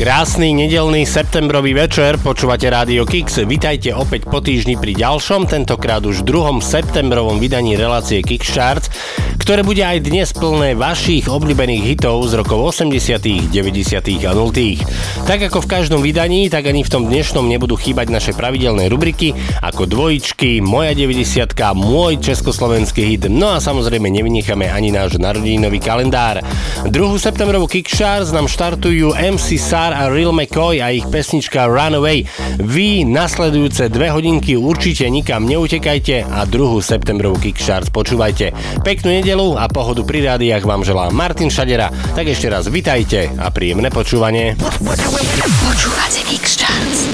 Krásny nedelný septembrový večer, počúvate Rádio Kix. Vitajte opäť po týždni pri ďalšom, tentokrát už druhom septembrovom vydaní relácie Kickstarts, ktoré bude aj dnes plné vašich obľúbených hitov z rokov 80., 90. a 0. Tak ako v každom vydaní, tak ani v tom dnešnom nebudú chýbať naše pravidelné rubriky ako dvojičky, moja 90 môj československý hit, no a samozrejme nevynecháme ani náš narodeninový kalendár. 2. septembrovú Kickstarts nám štartujú MC Sar Star a Real McCoy a ich pesnička Runaway. Vy nasledujúce dve hodinky určite nikam neutekajte a 2. septembrovú Kickstarts počúvajte. Peknú nedelu a pohodu pri rádiách vám želá Martin Šadera. Tak ešte raz vitajte a príjemné počúvanie. Počúvate Kickstarts.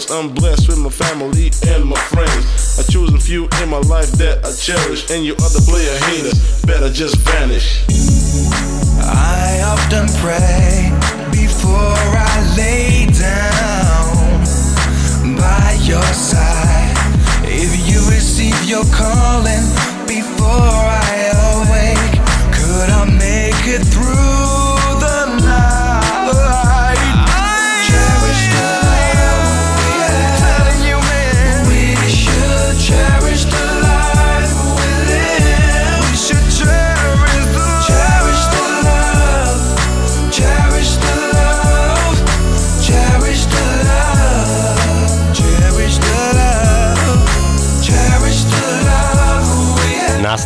else. I'm blessed with my family and my friends. I choose a few in my life that I cherish, and you other player haters better just vanish. I often pray before I lay down by your side. If you receive your calling before I awake, could I make it through?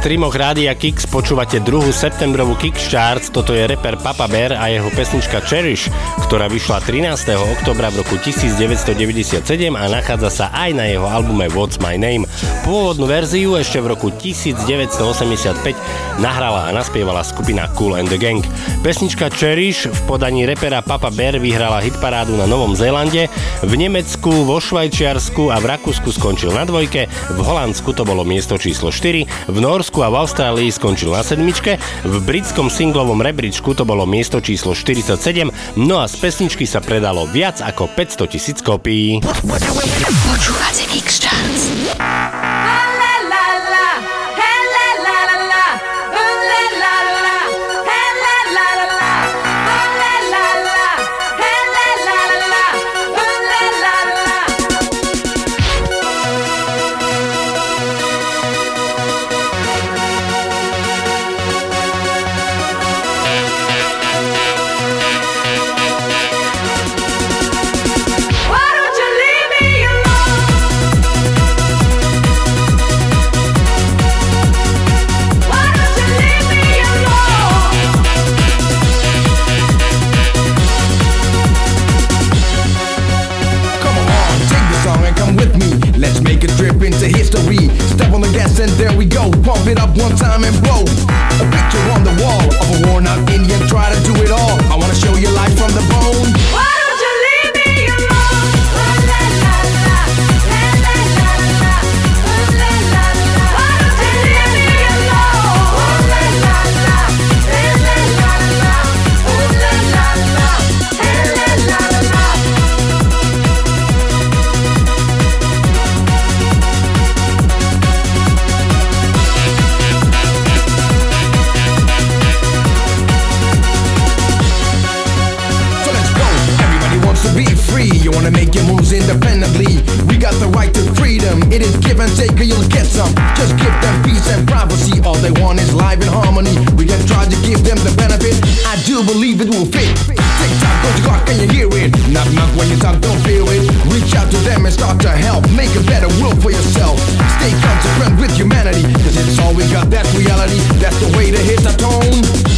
streamoch Rádia Kix počúvate 2. septembrovú Kix Charts. Toto je reper Papa Bear a jeho pesnička Cherish, ktorá vyšla 13. oktobra v roku 1997 a nachádza sa aj na jeho albume What's My Name. Pôvodnú verziu ešte v roku 1985 nahrala a naspievala skupina Cool and the Gang. Pesnička Cherish v podaní repera Papa Bear vyhrala hitparádu na Novom Zélande, v Nemecku, vo Švajčiarsku a v Rakúsku skončil na dvojke, v Holandsku to bolo miesto číslo 4, v Norsku Nemecku a v Austrálii skončil na sedmičke, v britskom singlovom rebríčku to bolo miesto číslo 47, no a z pesničky sa predalo viac ako 500 tisíc kopií. Počúvate Mix one time and blow. A picture on the wall of a worn out Indian your moves independently. We got the right to freedom. It is give and take, or you'll get some. Just give them peace and privacy. All they want is life in harmony. We can try to give them the benefit. I do believe it will fit. Tick tock, go to clock, can you hear it? Knock knock when you talk, don't feel it. Reach out to them and start to help. Make a better world for yourself. Stay consequent with humanity. Cause it's all we got, that's reality. That's the way to hit the tone.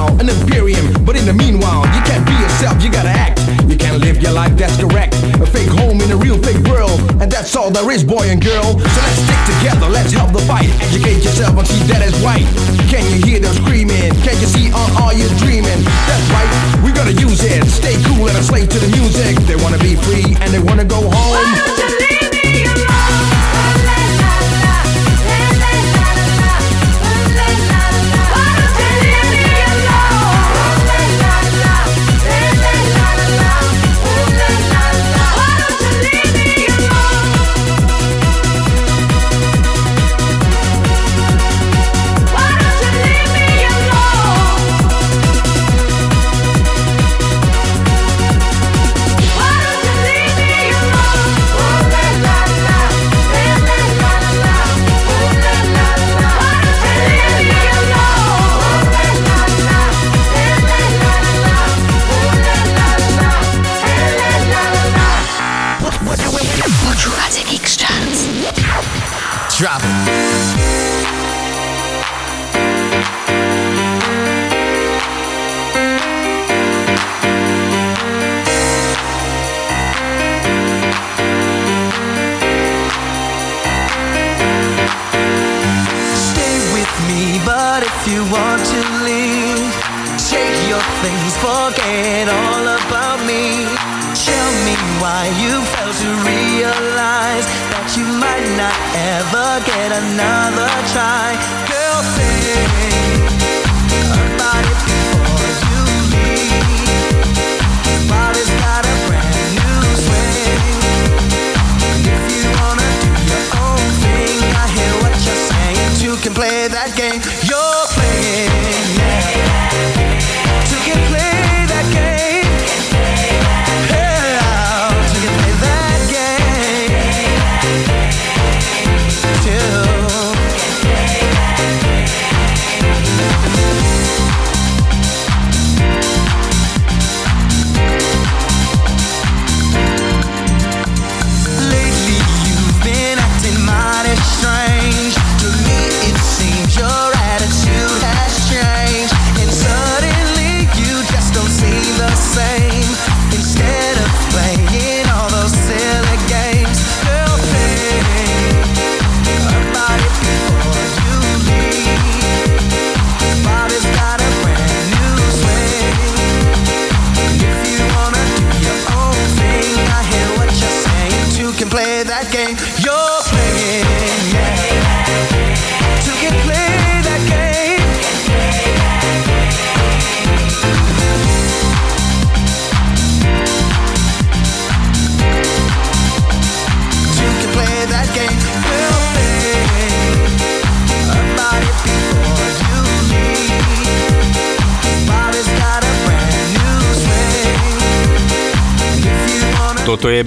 Lifestyle, an imperium. But in the meanwhile, you can't be yourself, you gotta act. You can't live your life, that's correct. A fake home in a real fake world. And that's all there is, boy and girl. So let's stick together, let's help the fight. Educate yourself and see that is right. Can you hear them screaming? Can you see uh, on all you're dreaming? That's right, we gotta use it. Stay cool and a slave to the music. They wanna be free and they wanna go home.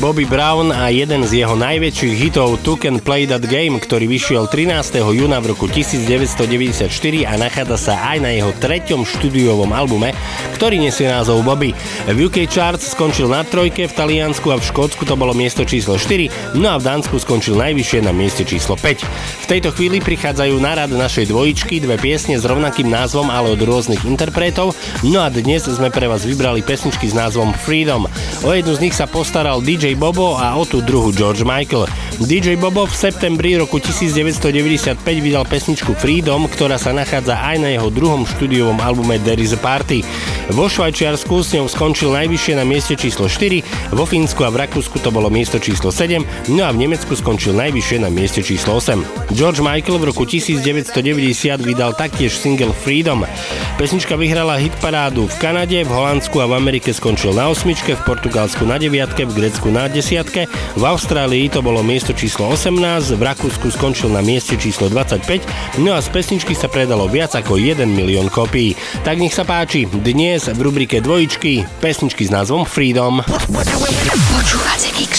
Bobby Brown a jeden z jeho najväčších hitov Two Can Play That Game, ktorý vyšiel 13. júna v roku 1994 a nachádza sa aj na jeho treťom štúdiovom albume, ktorý nesie názov Bobby. V UK Charts skončil na trojke, v Taliansku a v Škótsku to bolo miesto číslo 4, no a v Dánsku skončil najvyššie na mieste číslo 5. V tejto chvíli prichádzajú na rad našej dvojičky dve piesne s rovnakým názvom, ale od rôznych interpretov, no a dnes sme pre vás vybrali pesničky s názvom Freedom. O jednu z nich sa postaral DJ Bobo a o tú druhu George Michael. DJ Bobo v septembri roku 1995 vydal pesničku Freedom, ktorá sa nachádza aj na jeho druhom štúdiovom albume There is a Party. Vo Švajčiarsku s ňou skončil najvyššie na mieste číslo 4, vo Fínsku a v Rakúsku to bolo miesto číslo 7, no a v Nemecku skončil najvyššie na mieste číslo 8. George Michael v roku 1990 vydal taktiež single Freedom. Pesnička vyhrala hit parádu v Kanade, v Holandsku a v Amerike skončil na osmičke, v Portugalsku na 9, v Grécku na 10, v Austrálii to bolo miesto číslo 18, v Rakúsku skončil na mieste číslo 25, no a z pesničky sa predalo viac ako 1 milión kopií. Tak nech sa páči, dnes dnes v rubrike dvojičky pesničky s názvom Freedom. Počúvate Geek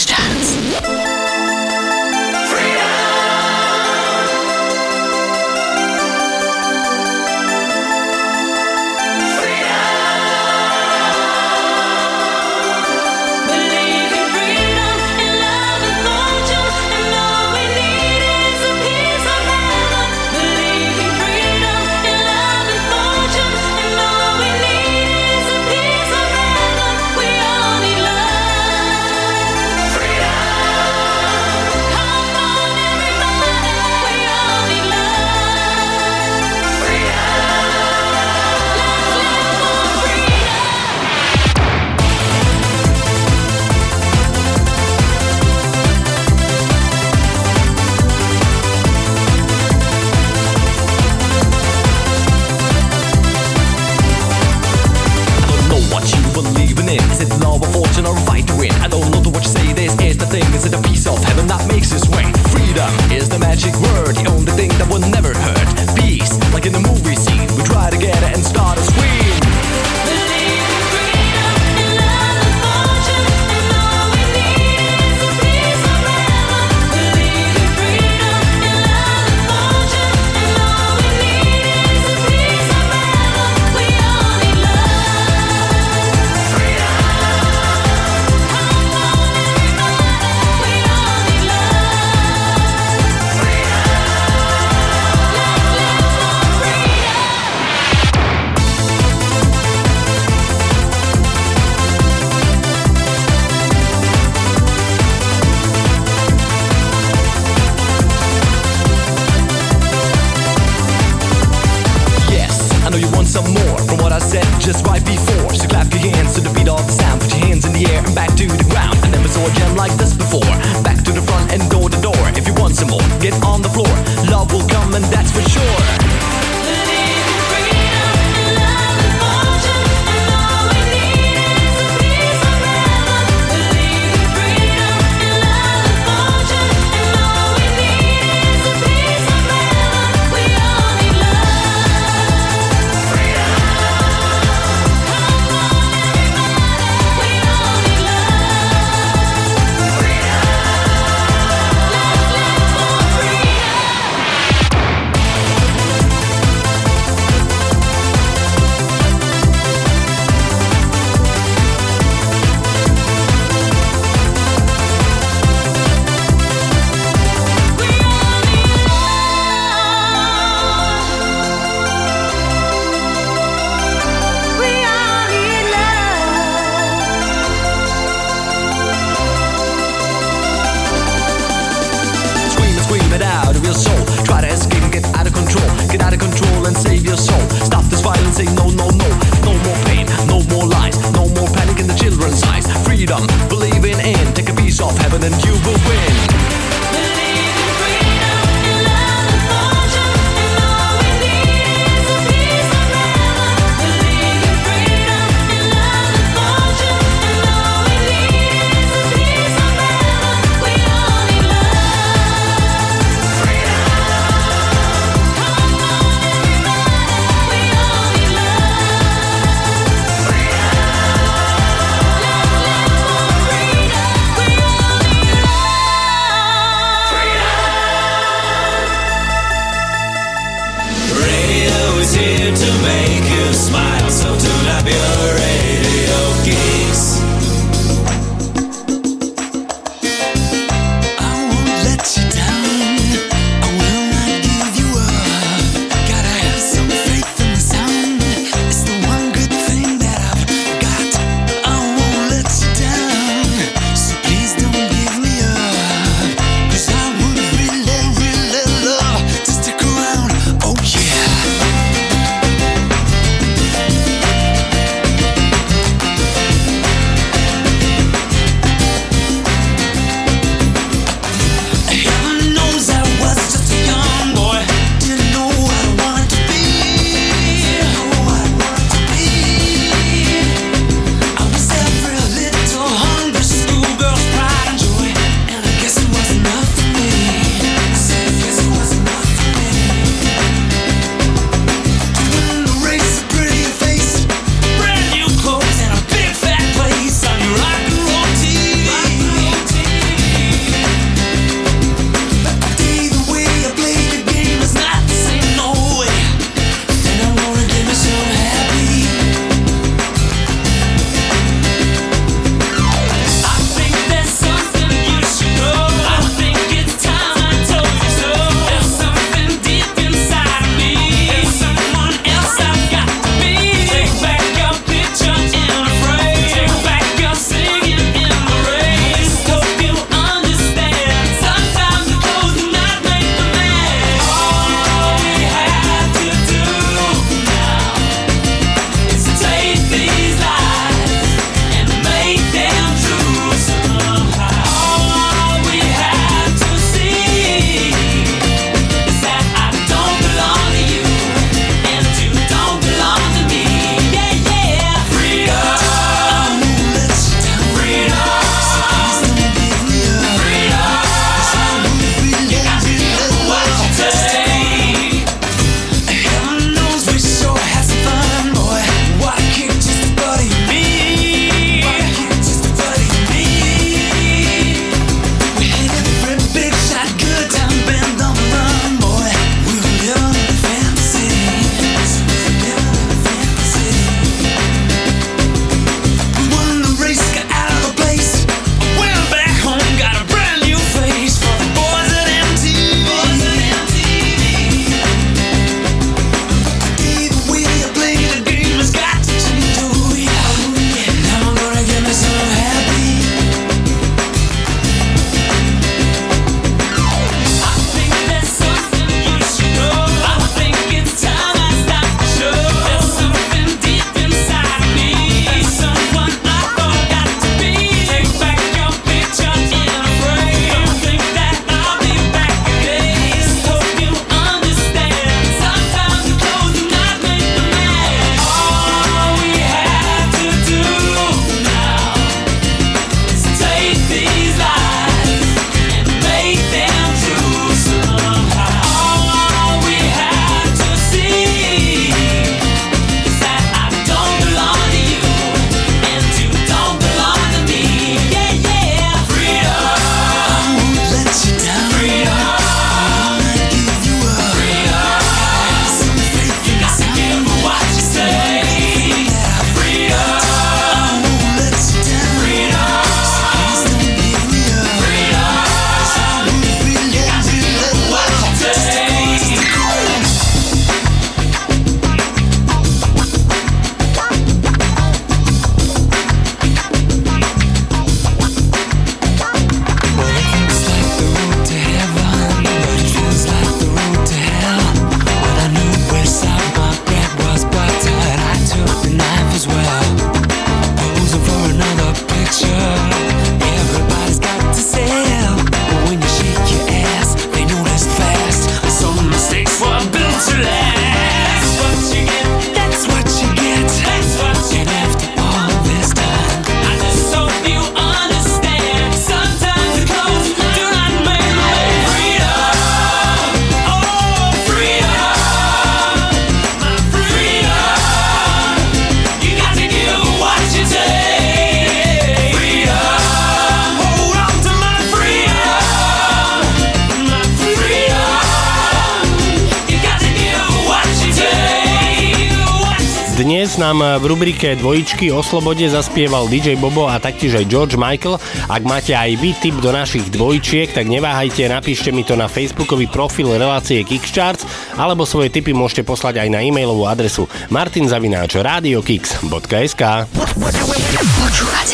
klasické dvojičky o slobode zaspieval DJ Bobo a taktiež aj George Michael. Ak máte aj vy tip do našich dvojčiek, tak neváhajte, napíšte mi to na facebookový profil relácie Kickstarts alebo svoje tipy môžete poslať aj na e-mailovú adresu martinzavináč radiokix.sk Počúvate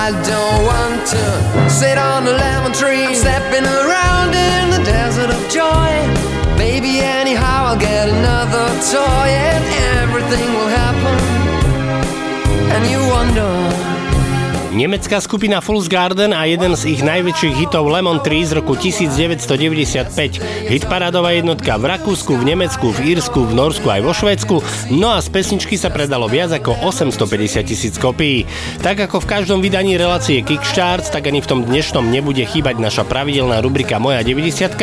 I don't want to sit on a lemon tree. I'm stepping around in the desert of joy. Baby, anyhow, I'll get another toy and everything will happen. And you wonder. Nemecká skupina Fool's Garden a jeden z ich najväčších hitov Lemon Tree z roku 1995. Hitparádová jednotka v Rakúsku, v Nemecku, v Írsku, v Norsku aj vo Švédsku. No a z pesničky sa predalo viac ako 850 tisíc kopií. Tak ako v každom vydaní relácie Kickstarts, tak ani v tom dnešnom nebude chýbať naša pravidelná rubrika Moja 90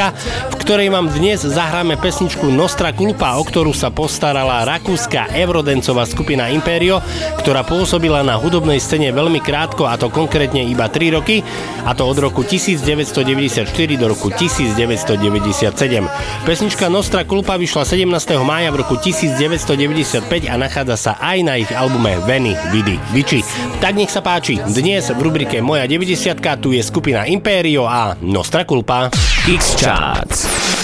v ktorej vám dnes zahráme pesničku Nostra Kulpa, o ktorú sa postarala rakúska eurodencová skupina Imperio, ktorá pôsobila na hudobnej scéne veľmi krátko, a to konkrétne iba 3 roky, a to od roku 1994 do roku 1997. Pesnička Nostra Kulpa vyšla 17. mája v roku 1995 a nachádza sa aj na ich albume Veny, Vidy, Viči. Tak nech sa páči, dnes v rubrike Moja 90 tu je skupina Imperio a Nostra Kulpa. X-Charts.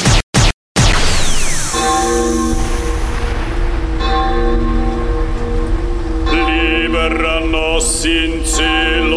sind sie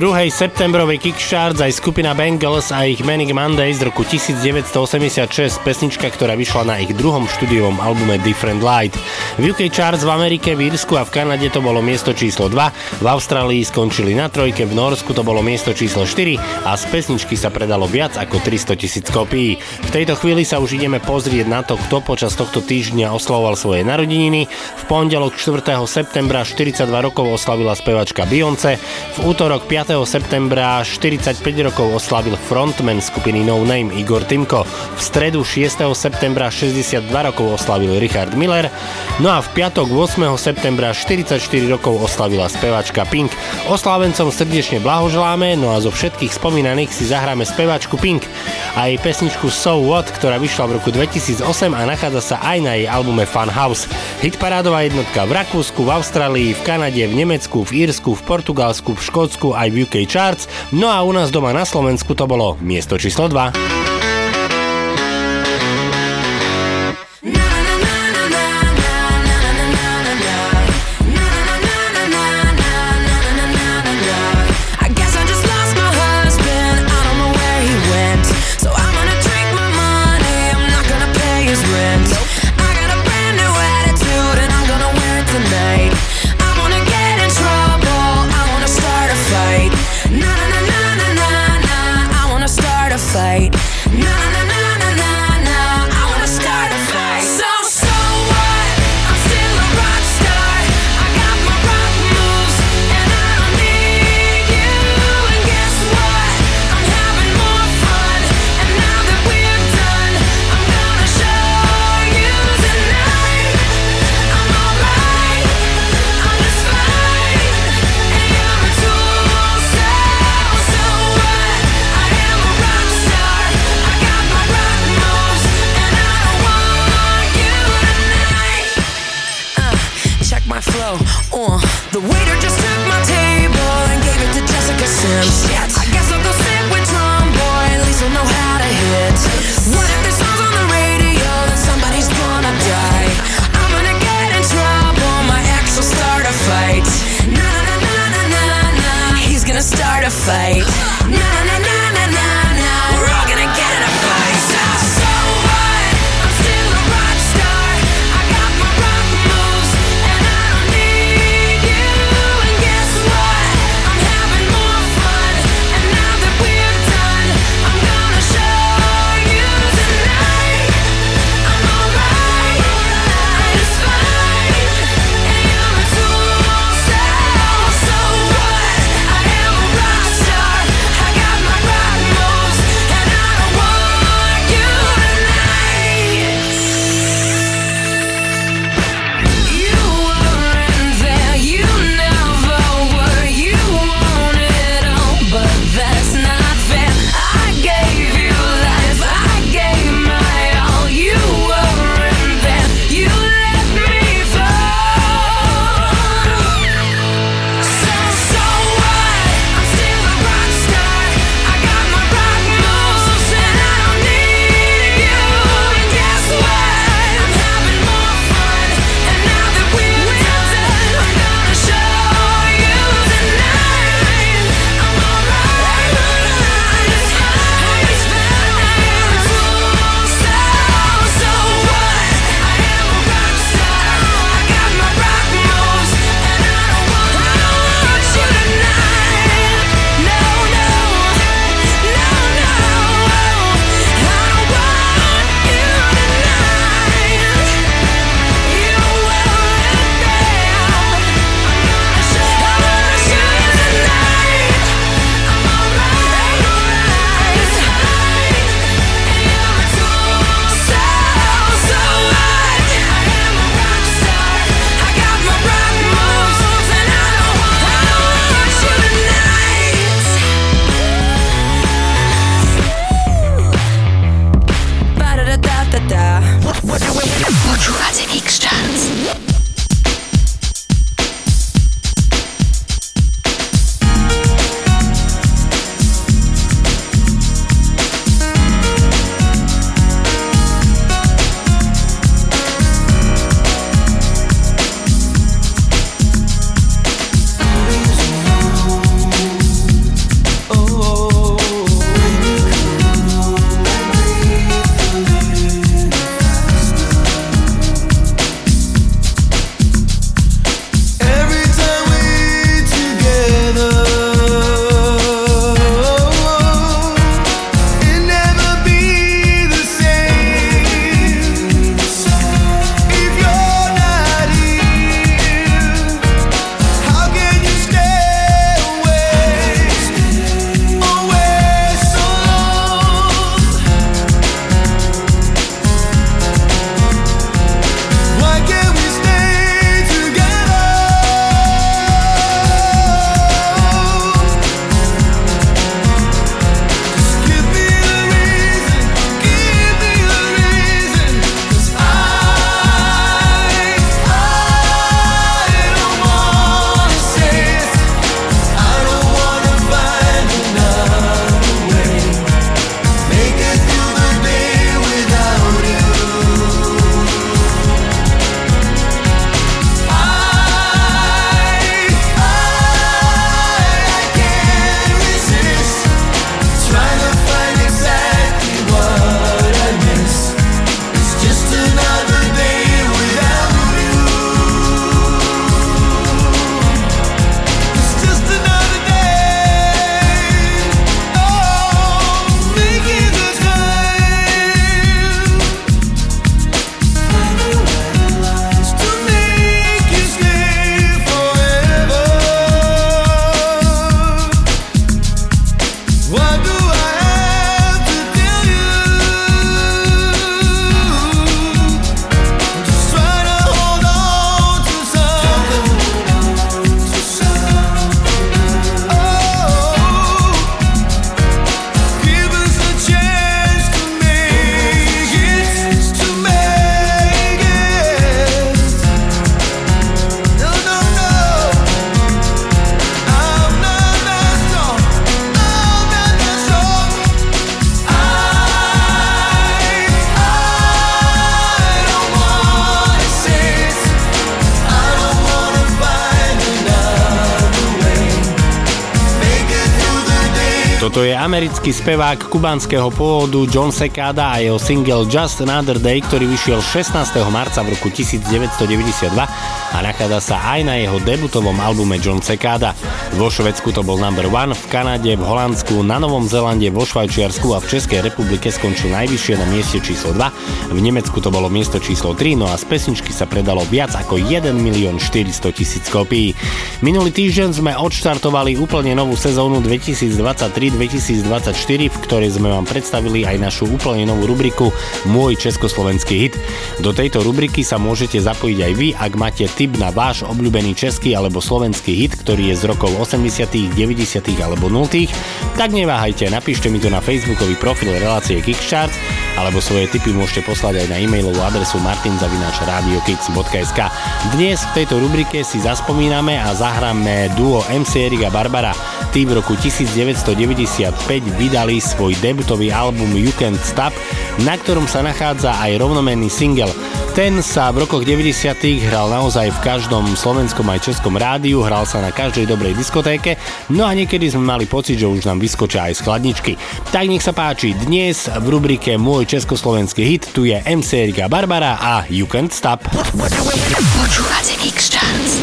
druhej septembrovej Kickcharts aj skupina Bengals a ich Manic Monday z roku 1986, pesnička, ktorá vyšla na ich druhom štúdiovom albume Different Light. V UK Charts v Amerike, v Írsku a v Kanade to bolo miesto číslo 2, v Austrálii skončili na trojke, v Norsku to bolo miesto číslo 4 a z pesničky sa predalo viac ako 300 tisíc kopií. V tejto chvíli sa už ideme pozrieť na to, kto počas tohto týždňa oslavoval svoje narodeniny. V pondelok 4. septembra 42 rokov oslavila spevačka Beyoncé, v útorok 5. septembra 45 rokov oslavil frontman skupiny No Name Igor Timko. V stredu 6. septembra 62 rokov oslavil Richard Miller. No a v piatok 8. septembra 44 rokov oslavila spevačka Pink. Oslavencom srdečne blahoželáme, no a zo všetkých spomínaných si zahráme spevačku Pink a jej pesničku So What, ktorá vyšla v roku 2008 a nachádza sa aj na jej albume Fun House. Hitparádová jednotka v Rakúsku, v Austrálii, v Kanade, v Nemecku, v Írsku, v Portugalsku, v Škótsku aj v UK Charts, no a u nás doma na Slovensku to bolo miesto číslo 2. Toto je americký spevák kubanského pôvodu John Secada a jeho single Just Another Day, ktorý vyšiel 16. marca v roku 1992 a nachádza sa aj na jeho debutovom albume John Secada. Vo Švedsku to bol number one, v Kanade, v Holandsku, na Novom Zélande, vo Švajčiarsku a v Českej republike skončil najvyššie na mieste číslo 2. V Nemecku to bolo miesto číslo 3, no a z pesničky sa predalo viac ako 1 milión 400 tisíc kopií. Minulý týždeň sme odštartovali úplne novú sezónu 2023-2024, v ktorej sme vám predstavili aj našu úplne novú rubriku Môj československý hit. Do tejto rubriky sa môžete zapojiť aj vy, ak máte tip na váš obľúbený český alebo slovenský hit, ktorý je z rokov 80., 90. alebo 0. Tak neváhajte, napíšte mi to na facebookový profil relácie Kickcharts alebo svoje tipy môžete poslať aj na e-mailovú adresu martinzavinačradiokix.sk Dnes v tejto rubrike si zaspomíname a zahráme duo MC Erik Barbara. Tí v roku 1995 vydali svoj debutový album You Can't Stop, na ktorom sa nachádza aj rovnomenný single. Ten sa v rokoch 90 hral naozaj v každom slovenskom aj českom rádiu, hral sa na každej dobrej diskotéke, no a niekedy sme mali pocit, že už nám vyskočia aj z chladničky. Tak nech sa páči, dnes v rubrike Môj československý hit tu je MC Erika Barbara a You Can't Stop. Počúvate Mix Charts.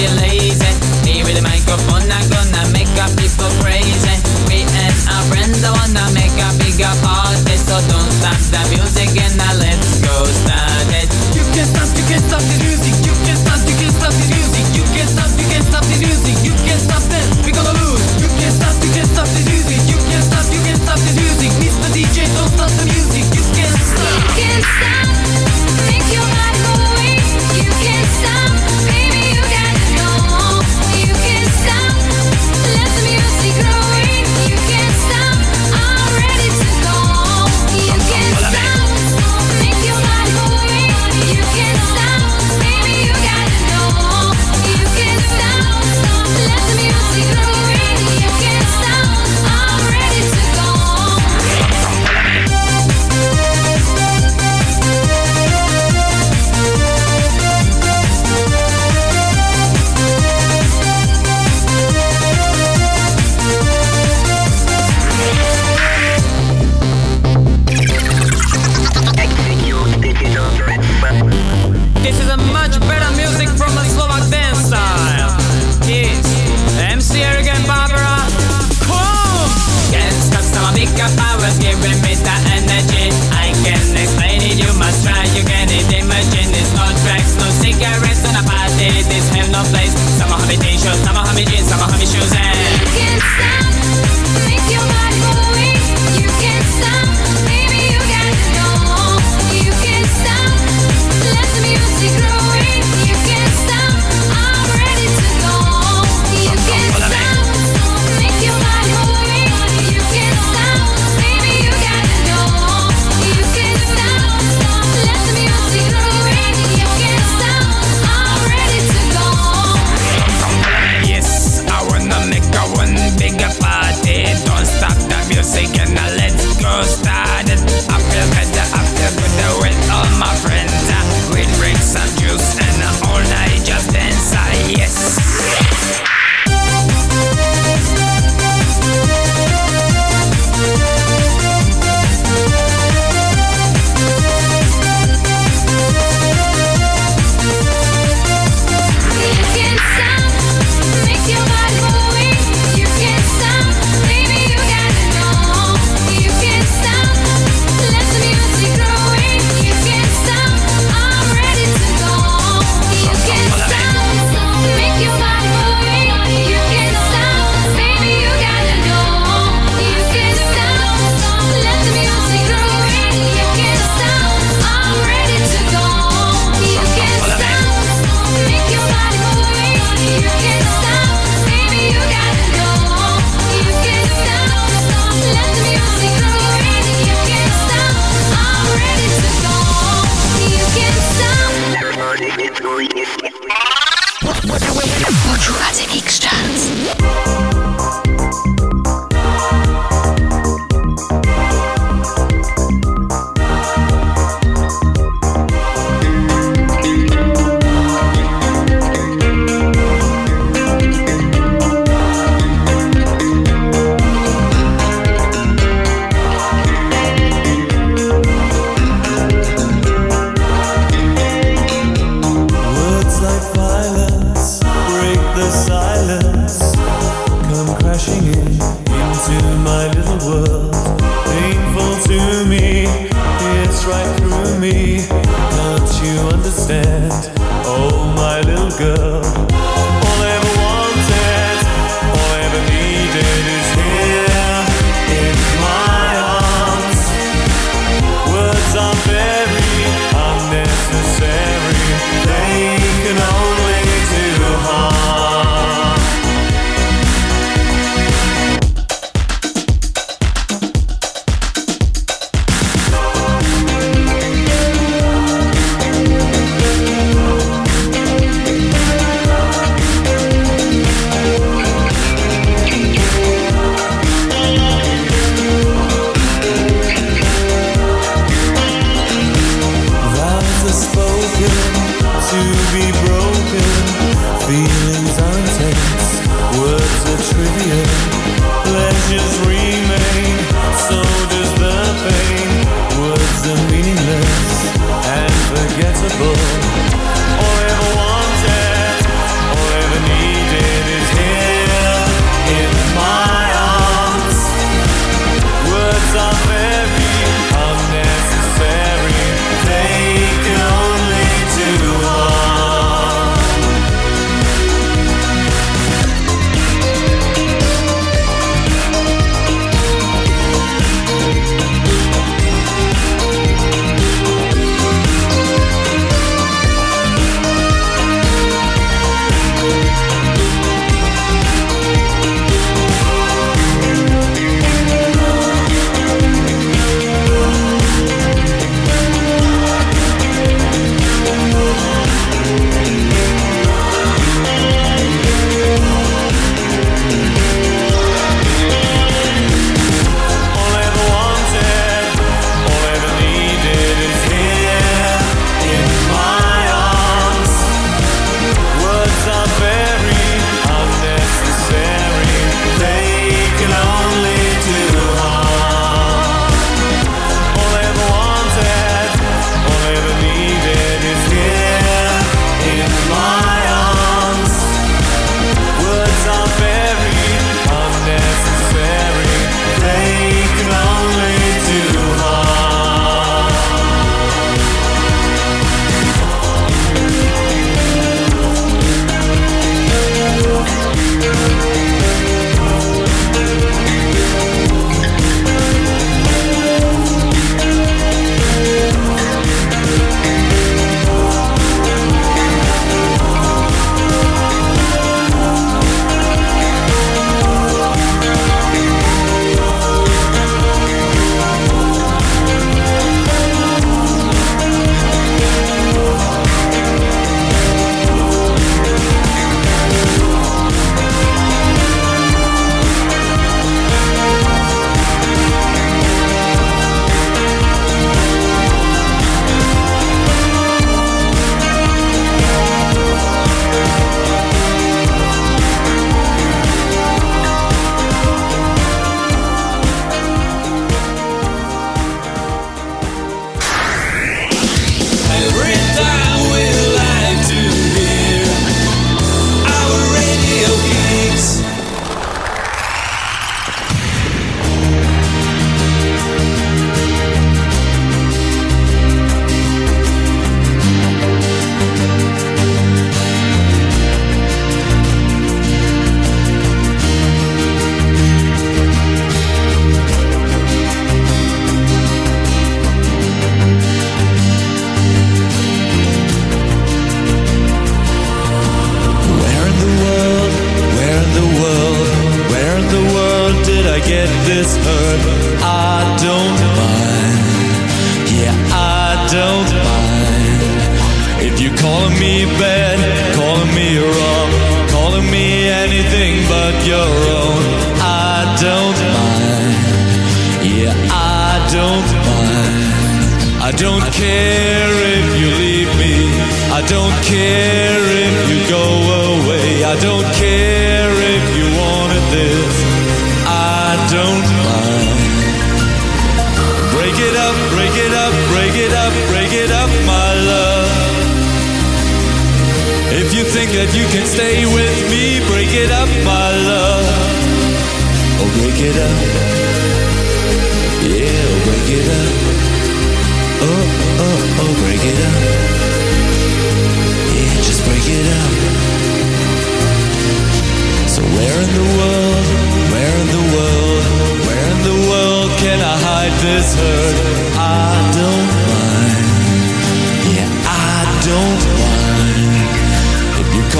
Don't be lazy. Me with the microphone, not gonna make up people crazy. We and our friends, I wanna make a bigger party. So don't stop the music and now let's go start it. You can't stop, you can't stop this music. You can't stop, you can't stop this music. You can't stop, you can't stop this music. You can't stop this, we gonna lose. You can't stop, you can't stop this music. You can't stop, you can't stop this music. Mr. DJ, don't stop the music. You can't stop. You can stop, think that you can stay with me, break it up, my love. Oh, break it up. Yeah, oh, break it up. Oh, oh, oh, break it up. Yeah, just break it up. So where in the world, where in the world, where in the world can I hide this hurt? I don't mind. Yeah, I don't mind.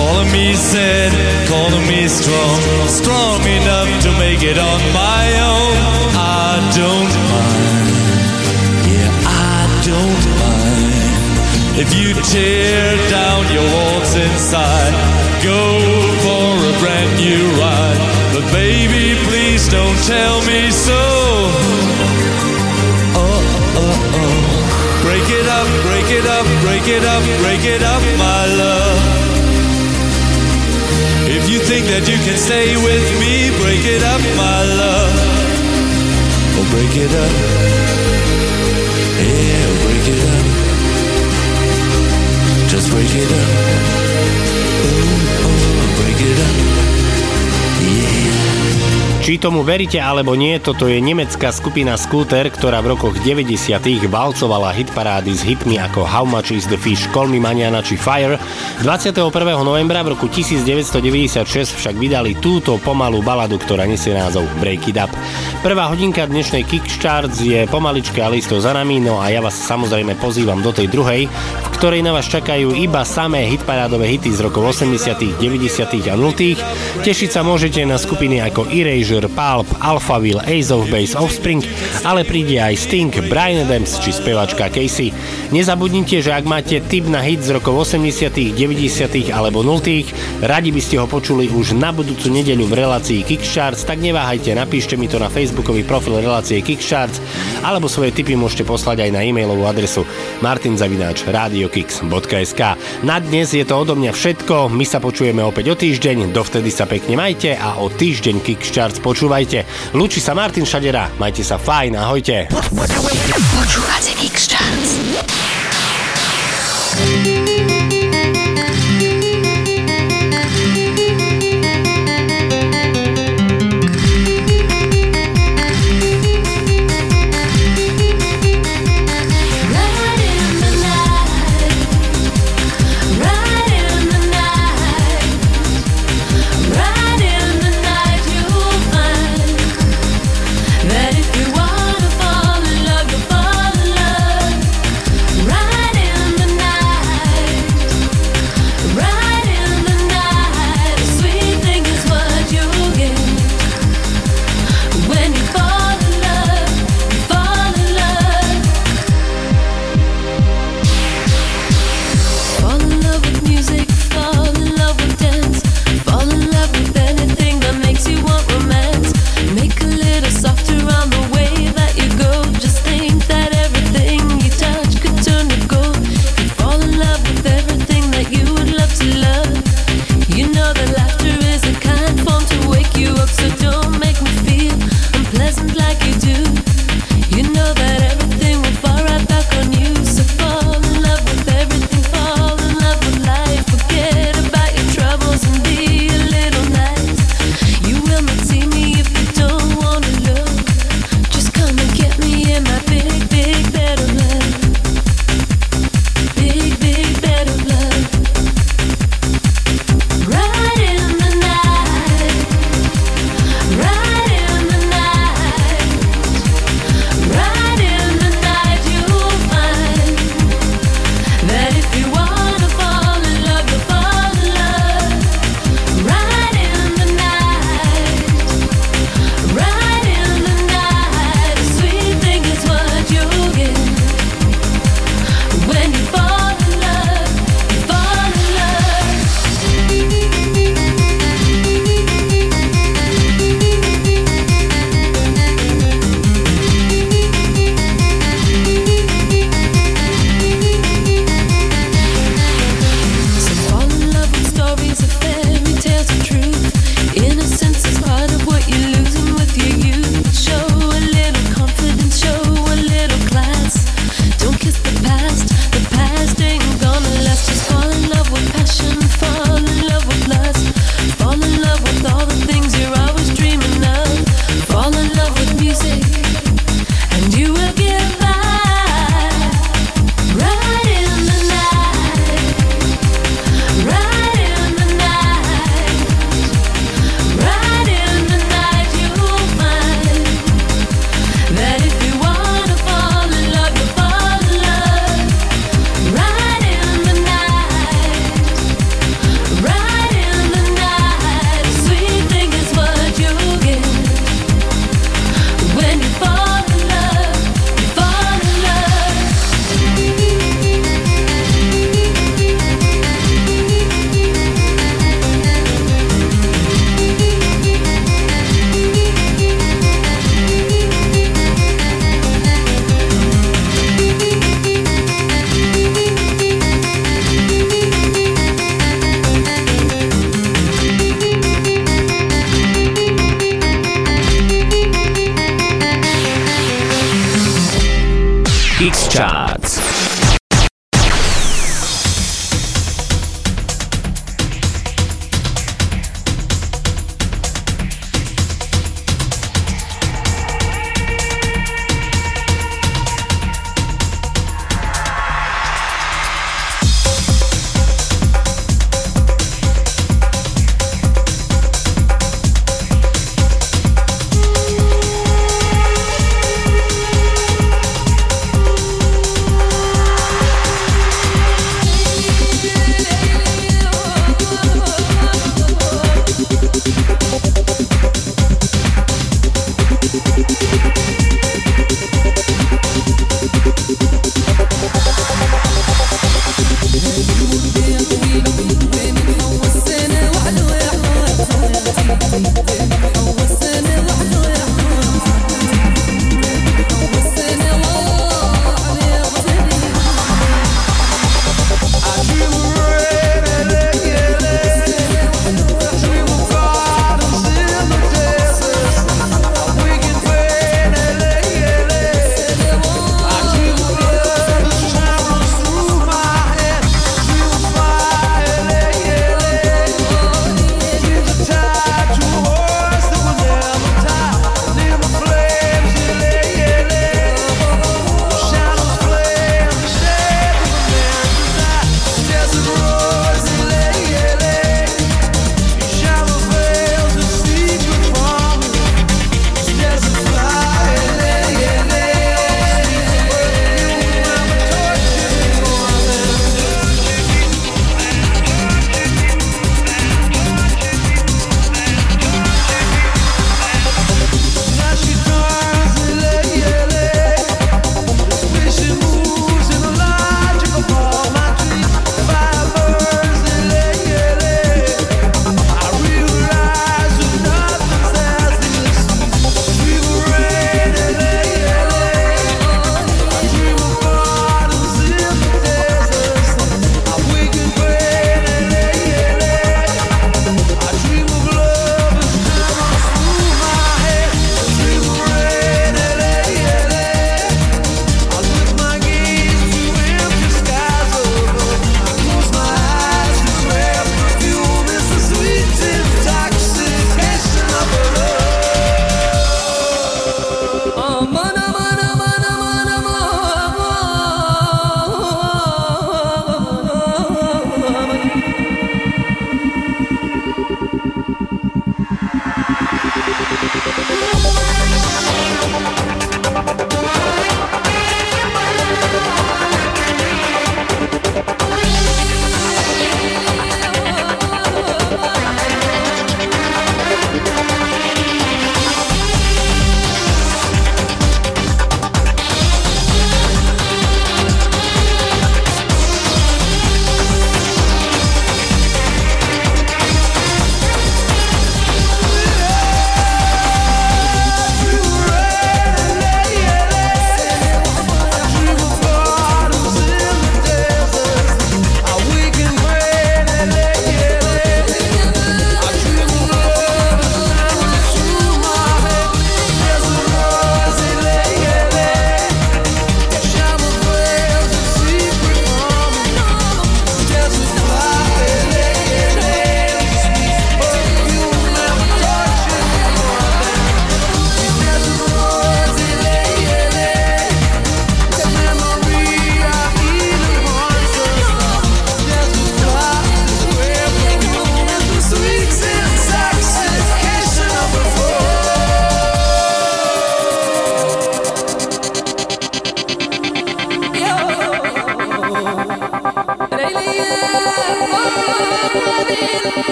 Calling me sad, calling me strong, strong enough to make it on my own, I don't mind. Yeah, I don't mind. If you tear down your walls inside, go for a brand new ride. But baby, please don't tell me so. Oh, oh, oh. Break it up, break it up, break it up, break it up, my love. Think that you can stay with me, break it up, my love. Oh, break it up. Yeah, oh, break it up. Just break it up. Oh, oh, break it up. Yeah. Či tomu veríte alebo nie, toto je nemecká skupina Scooter, ktorá v rokoch 90 valcovala hitparády s hitmi ako How Much is the Fish, Call Me Maniana či Fire. 21. novembra v roku 1996 však vydali túto pomalú baladu, ktorá nesie názov Break It Up. Prvá hodinka dnešnej Kickstarts je pomaličke a listo za nami, no a ja vás samozrejme pozývam do tej druhej, v ktorej na vás čakajú iba samé hitparádové hity z rokov 80., 90. a 0. Tešiť sa môžete na skupiny ako Erasure, Pulp, Alphaville, Ace of Base, Offspring, ale príde aj Sting, Brian Adams či spevačka Casey. Nezabudnite, že ak máte tip na hit z rokov 80., 90. alebo 0., radi by ste ho počuli už na budúcu nedeľu v relácii Kickstarts, tak neváhajte, napíšte mi to na facebookový profil relácie Kickstarts alebo svoje tipy môžete poslať aj na e-mailovú adresu martinzavináč.radiokix.sk Na dnes je to odo mňa všetko, my sa počujeme opäť o týždeň, dovtedy sa pekne majte a o týždeň Kickstarts počúvajte. Lúči sa Martin Šadera, majte sa fajn, ahojte. Počúvate Kickstarts.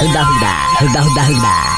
Honda Honda Honda Honda Honda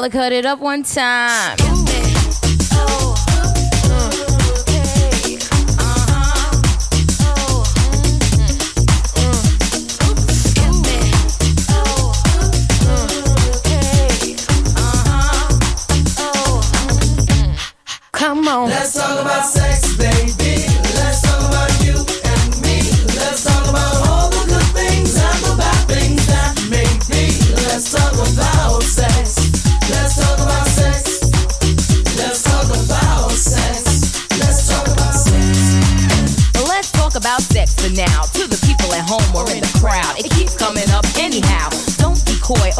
Spinderella cut it up one time. Come on. Let's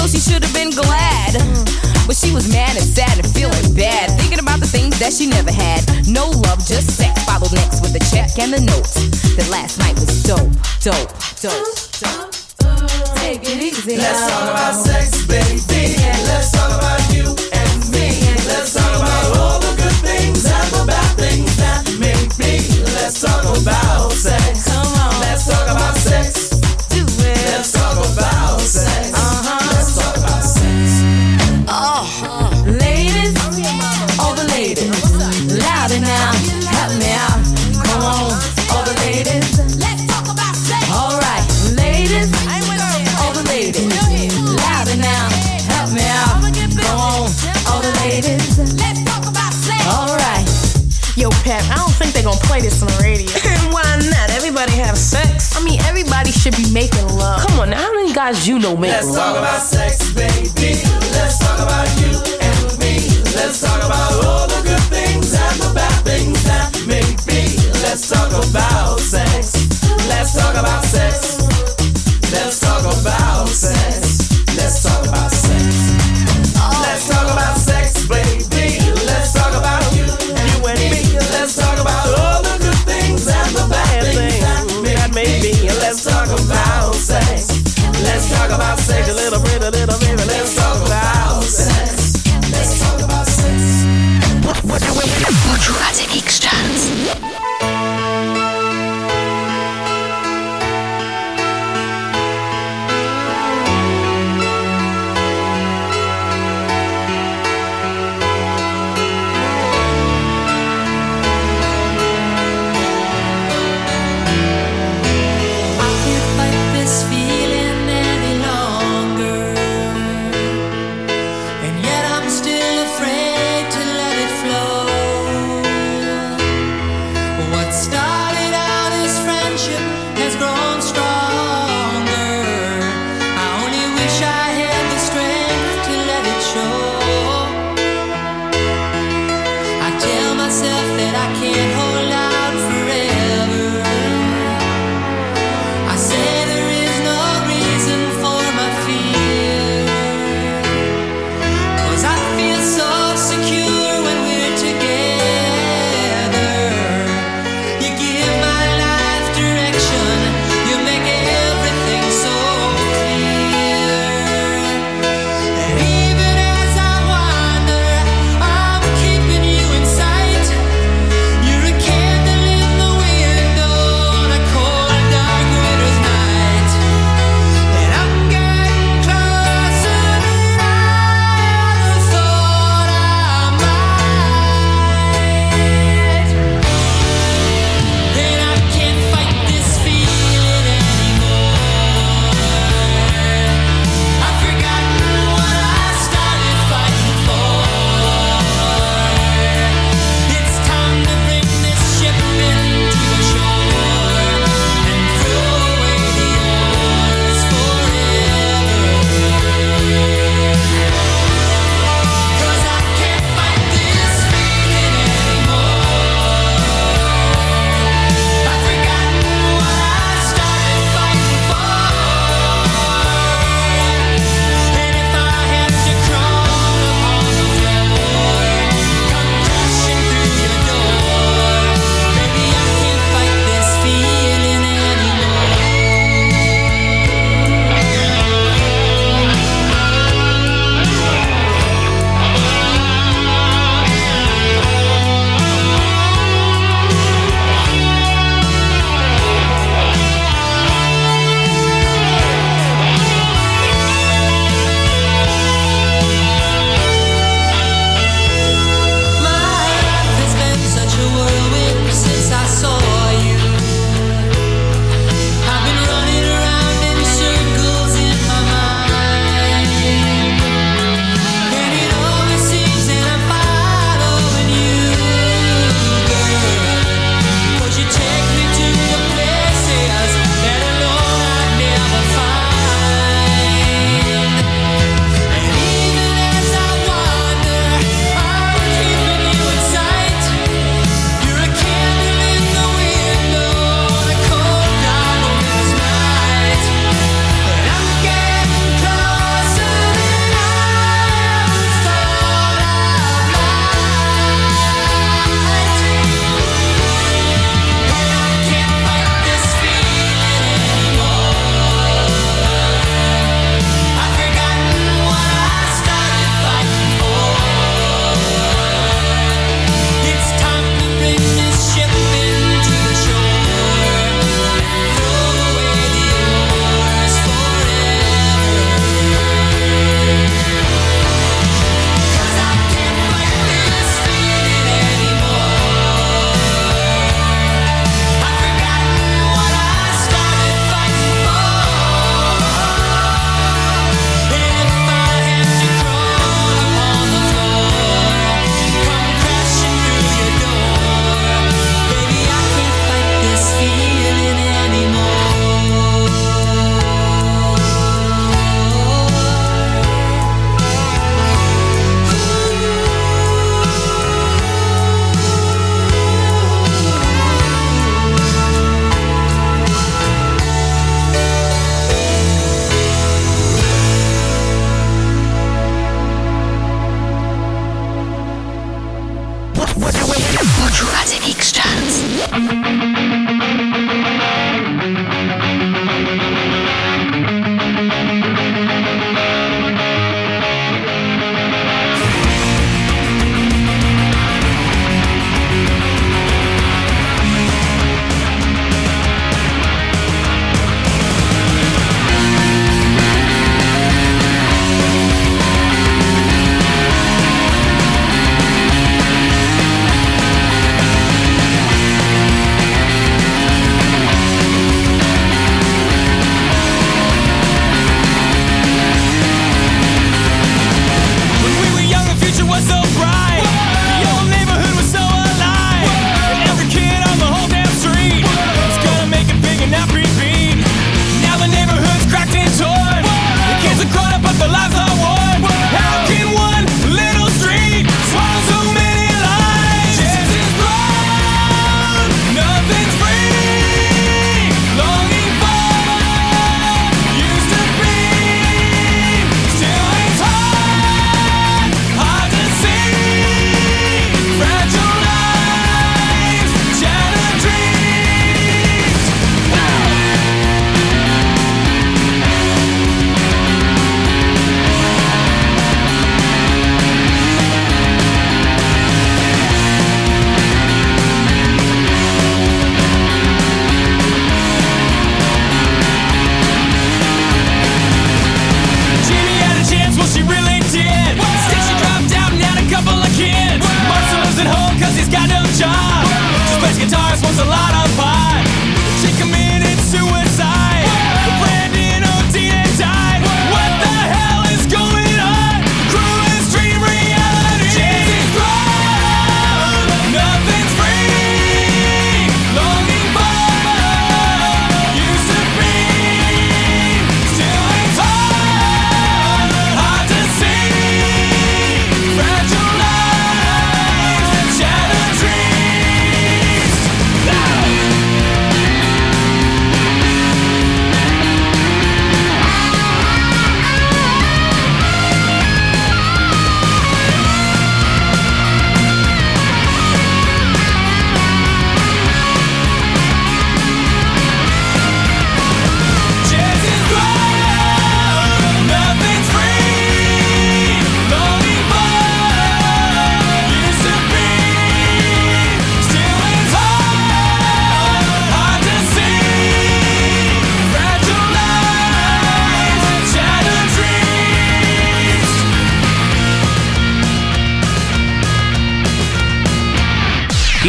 so she should have been glad. But she was mad and sad and feeling bad, thinking about the things that she never had. No love, just sex. Followed next with the check and the note. That last night was dope, dope, dope, dope. Take it easy. Let's talk about sex, baby. Play this on the radio. Why not? Everybody have sex. I mean, everybody should be making love. Come on, now, how many guys you know make Let's love? talk about sex, baby. Let's talk about you and me. Let's talk about all the good things and the bad things that make me. Let's talk about sex. Let's talk about sex. Let's talk about sex. Let's talk about sex. Let's talk about sex, about sex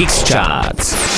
X Charts.